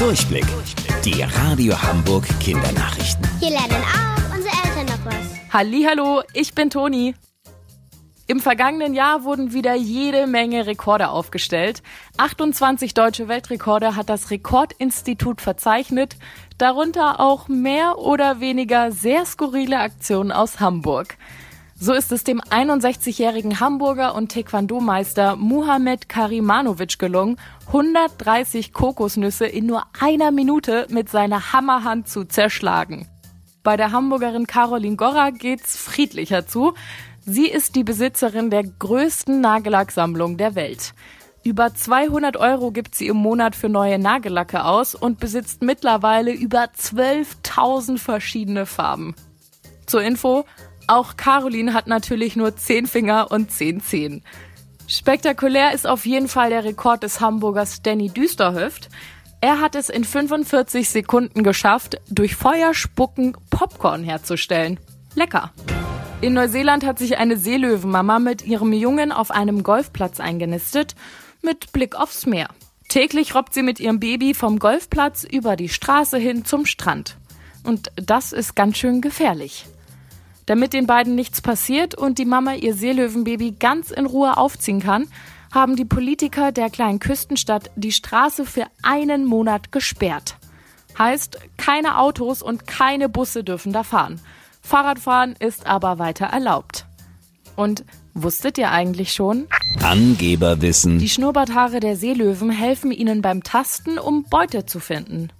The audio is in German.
Durchblick. Die Radio Hamburg Kindernachrichten. Hier lernen auch unsere Eltern noch was. Hallo, ich bin Toni. Im vergangenen Jahr wurden wieder jede Menge Rekorde aufgestellt. 28 deutsche Weltrekorde hat das Rekordinstitut verzeichnet, darunter auch mehr oder weniger sehr skurrile Aktionen aus Hamburg. So ist es dem 61-jährigen Hamburger und Taekwondo-Meister Muhammad Karimanovic gelungen, 130 Kokosnüsse in nur einer Minute mit seiner Hammerhand zu zerschlagen. Bei der Hamburgerin Caroline Gorra geht's friedlicher zu. Sie ist die Besitzerin der größten Nagellacksammlung der Welt. Über 200 Euro gibt sie im Monat für neue Nagellacke aus und besitzt mittlerweile über 12.000 verschiedene Farben. Zur Info, auch Caroline hat natürlich nur 10 Finger und 10 Zehen. Spektakulär ist auf jeden Fall der Rekord des Hamburgers Danny Düsterhöft. Er hat es in 45 Sekunden geschafft, durch Feuerspucken Popcorn herzustellen. Lecker. In Neuseeland hat sich eine Seelöwenmama mit ihrem Jungen auf einem Golfplatz eingenistet, mit Blick aufs Meer. Täglich robbt sie mit ihrem Baby vom Golfplatz über die Straße hin zum Strand. Und das ist ganz schön gefährlich. Damit den beiden nichts passiert und die Mama ihr Seelöwenbaby ganz in Ruhe aufziehen kann, haben die Politiker der kleinen Küstenstadt die Straße für einen Monat gesperrt. Heißt, keine Autos und keine Busse dürfen da fahren. Fahrradfahren ist aber weiter erlaubt. Und wusstet ihr eigentlich schon? Angeberwissen. Die Schnurrbarthaare der Seelöwen helfen ihnen beim Tasten, um Beute zu finden.